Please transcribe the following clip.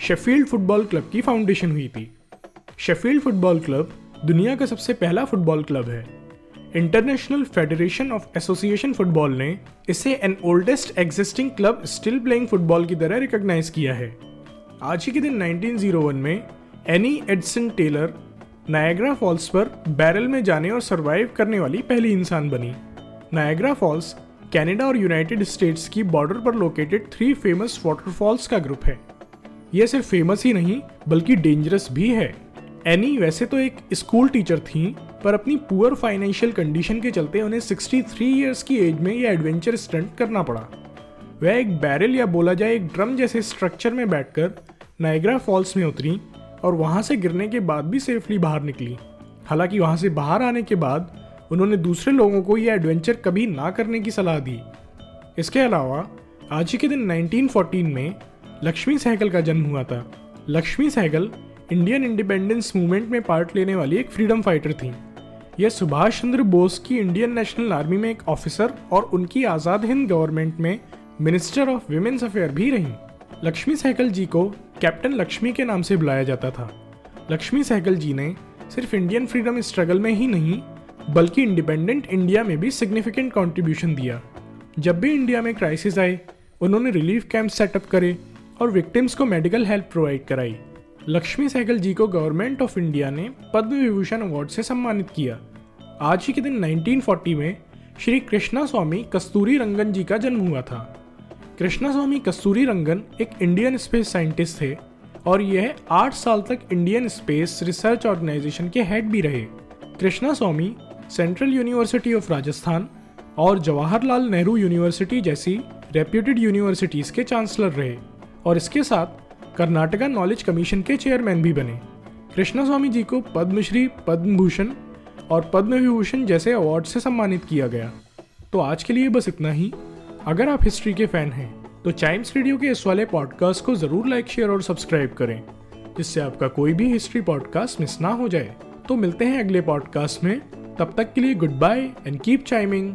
Sheffield football club की foundation हुई थी। शेफील्ड फुटबॉल क्लब दुनिया का सबसे पहला फुटबॉल क्लब है। International Federation of Association Football ने इसे an oldest existing club still playing football की तरह रिकॉग्नाइज किया है। आज ही के दिन 1901 में Annie Edson Taylor Niagara Falls पर बैरल में जाने और सरवाइव करने वाली पहली इंसान बनी। नायग्रा फॉल्स कनाडा और यूनाइटेड स्टेट्स की बॉर्डर पर लोकेटेड थ्री फ़ेमस वाटरफॉल्स का ग्रुप है। यह सिर्फ़ फ़ेमस ही नहीं, बल्कि डेंजरस भी है। एनी वैसे तो एक स्कूल टीचर थी, पर अपनी पुअर फाइनेंशियल कंडीशन के चलते उन्हें 63 इयर्स की एज में यह एडवेंचर स्टंट करना पड़ा। वह एक बैरल या बोला जाए एक ड्रम जैसे स्ट्रक्चर में बैठकर नायग्रा फॉल्स में उतरी और वहाँ से गिरने के बाद भी सेफली बाहर निकली। हालाँकि वहाँ से बाहर आने के बाद उन्होंने दूसरे लोगों को यह एडवेंचर कभी ना करने की सलाह दी। इसके अलावा, आज ही के दिन 1914 में लक्ष्मी सहगल का जन्म हुआ था। Lakshmi Sahgal Indian independence movement में पार्ट लेने वाली एक फ्रीडम फाइटर थी। यह सुभाष चंद्र बोस की इंडियन नेशनल आर्मी में एक ऑफिसर और उनकी आज़ाद हिंद गवर्नमेंट में मिनिस्टर ऑफ़ विमेंस अफेयर भी रहीं। लक्ष्मी सहगल जी को कैप्टन लक्ष्मी के नाम से बुलाया जाता था। लक्ष्मी सहगल जी ने सिर्फ़ इंडियन फ्रीडम स्ट्रगल में ही नहीं, बल्कि इंडिपेंडेंट इंडिया में भी सिग्निफिकेंट कंट्रीब्यूशन दिया। जब भी इंडिया में क्राइसिस आए, उन्होंने रिलीफ कैंप सेटअप करे और विक्टिम्स को मेडिकल हेल्प प्रोवाइड कराई। लक्ष्मी सहगल जी को गवर्नमेंट ऑफ़ इंडिया ने पद्म विभूषण अवार्ड से सम्मानित किया। आज ही के दिन 1940 में श्री कृष्णा स्वामी कस्तूरी रंगन जी का जन्म हुआ था। कृष्णा स्वामी कस्तूरी रंगन एक इंडियन स्पेस साइंटिस्ट थे और यह आठ साल तक इंडियन स्पेस रिसर्च ऑर्गेनाइजेशन के हेड भी रहे। Krishna Swamy central university of Rajasthan और जवाहरलाल नेहरू यूनिवर्सिटी जैसी रेप्यूटेड यूनिवर्सिटीज़ के चांसलर रहे। और इसके साथ कर्नाटका नॉलेज कमीशन के चेयरमैन भी बने। कृष्णा स्वामी जी को पद्मश्री पद्म भूषण और पद्म विभूषण जैसे अवार्ड से सम्मानित किया गया। तो आज के लिए बस इतना ही। अगर आप हिस्ट्री के फ़ैन हैं तो चाइम्स रेडियो के इस वाले पॉडकास्ट को ज़रूर लाइक शेयर और सब्सक्राइब करें। जिससे आपका कोई भी हिस्ट्री पॉडकास्ट मिस ना हो जाए। तो मिलते हैं अगले पॉडकास्ट में। तब तक के लिए good bye and keep chiming